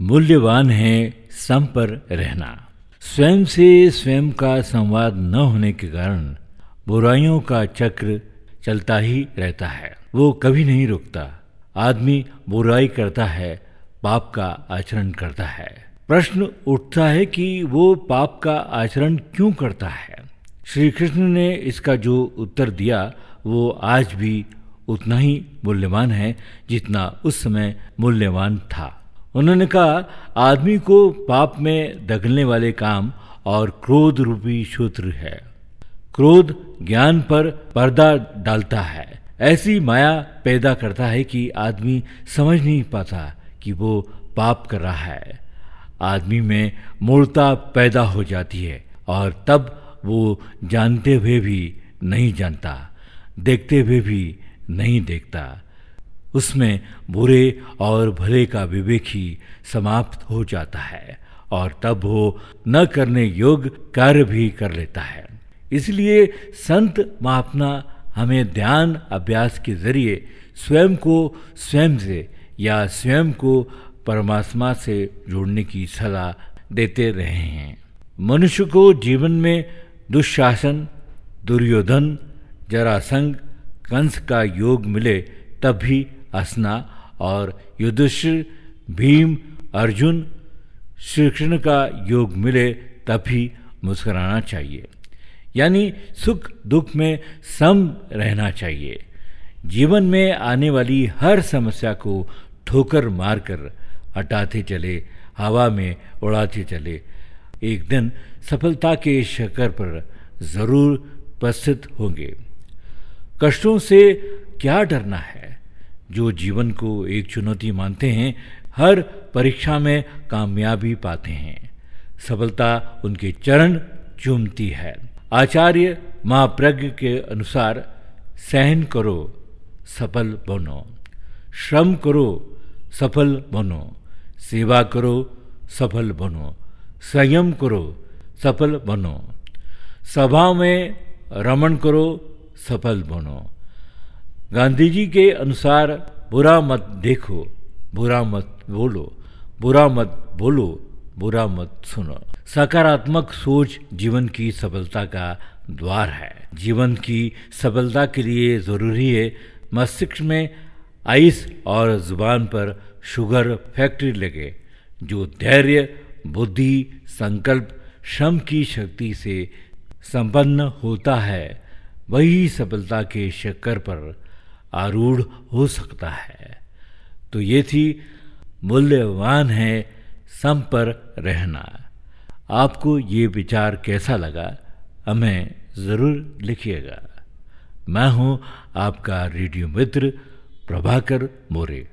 मूल्यवान है, सम पर रहना। स्वयं से स्वयं का संवाद न होने के कारण बुराइयों का चक्र चलता ही रहता है। वो कभी नहीं रुकता। आदमी बुराई करता है, पाप का आचरण करता है। प्रश्न उठता है कि वो पाप का आचरण क्यों करता है? श्री कृष्ण ने इसका जो उत्तर दिया, वो आज भी उतना ही मूल्यवान है जितना उस समय मूल्यवान था। उन्होंने कहा, आदमी को पाप में दगलने वाले काम और क्रोध रूपी सूत्र है। क्रोध ज्ञान पर पर्दा डालता है। ऐसी माया पैदा करता है कि आदमी समझ नहीं पाता कि वो पाप कर रहा है। आदमी में मूर्ता पैदा हो जाती है और तब वो जानते हुए भी नहीं जानता, देखते हुए भी नहीं देखता। उसमें बुरे और भले का विवेक ही समाप्त हो जाता है और तब वो न करने योग्य कार्य भी कर लेता है। इसलिए संत महात्मा हमें ध्यान अभ्यास के ज़रिए स्वयं को स्वयं से या स्वयं को परमात्मा से जोड़ने की सलाह देते रहे हैं। मनुष्य को जीवन में दुशासन, दुर्योधन, जरासंग, कंस का योग मिले तब भी हंसना और युधिष्ठिर, भीम, अर्जुन श्री कृष्ण का योग मिले तभी मुस्कराना चाहिए। यानी सुख दुख में सम रहना चाहिए। जीवन में आने वाली हर समस्या को ठोकर मारकर हटाते चले, हवा में उड़ाते चले। एक दिन सफलता के शिखर पर ज़रूर उपस्थित होंगे। कष्टों से क्या डरना है? जो जीवन को एक चुनौती मानते हैं, हर परीक्षा में कामयाबी पाते हैं। सफलता उनके चरण चूमती है। आचार्य महाप्रज्ञ के अनुसार, सहन करो, सफल बनो। श्रम करो, सफल बनो। सेवा करो, सफल बनो। संयम करो, सफल बनो। सभा में रमण करो, सफल बनो। गांधी जी के अनुसार बुरा मत देखो, बुरा मत बोलो, बुरा मत बोलो, बुरा मत सुनो। सकारात्मक सोच जीवन की सफलता का द्वार है। जीवन की सफलता के लिए ज़रूरी है मस्तिष्क में आइस और ज़ुबान पर शुगर फैक्ट्री लगे, जो धैर्य, बुद्धि, संकल्प, श्रम की शक्ति से संपन्न होता है। वही सफलता के शक्कर पर आरूढ़ हो सकता है। तो ये थी मूल्यवान है सम पर रहना। आपको ये विचार कैसा लगा, हमें ज़रूर लिखिएगा। मैं हूँ आपका रेडियो मित्र प्रभाकर मोरे।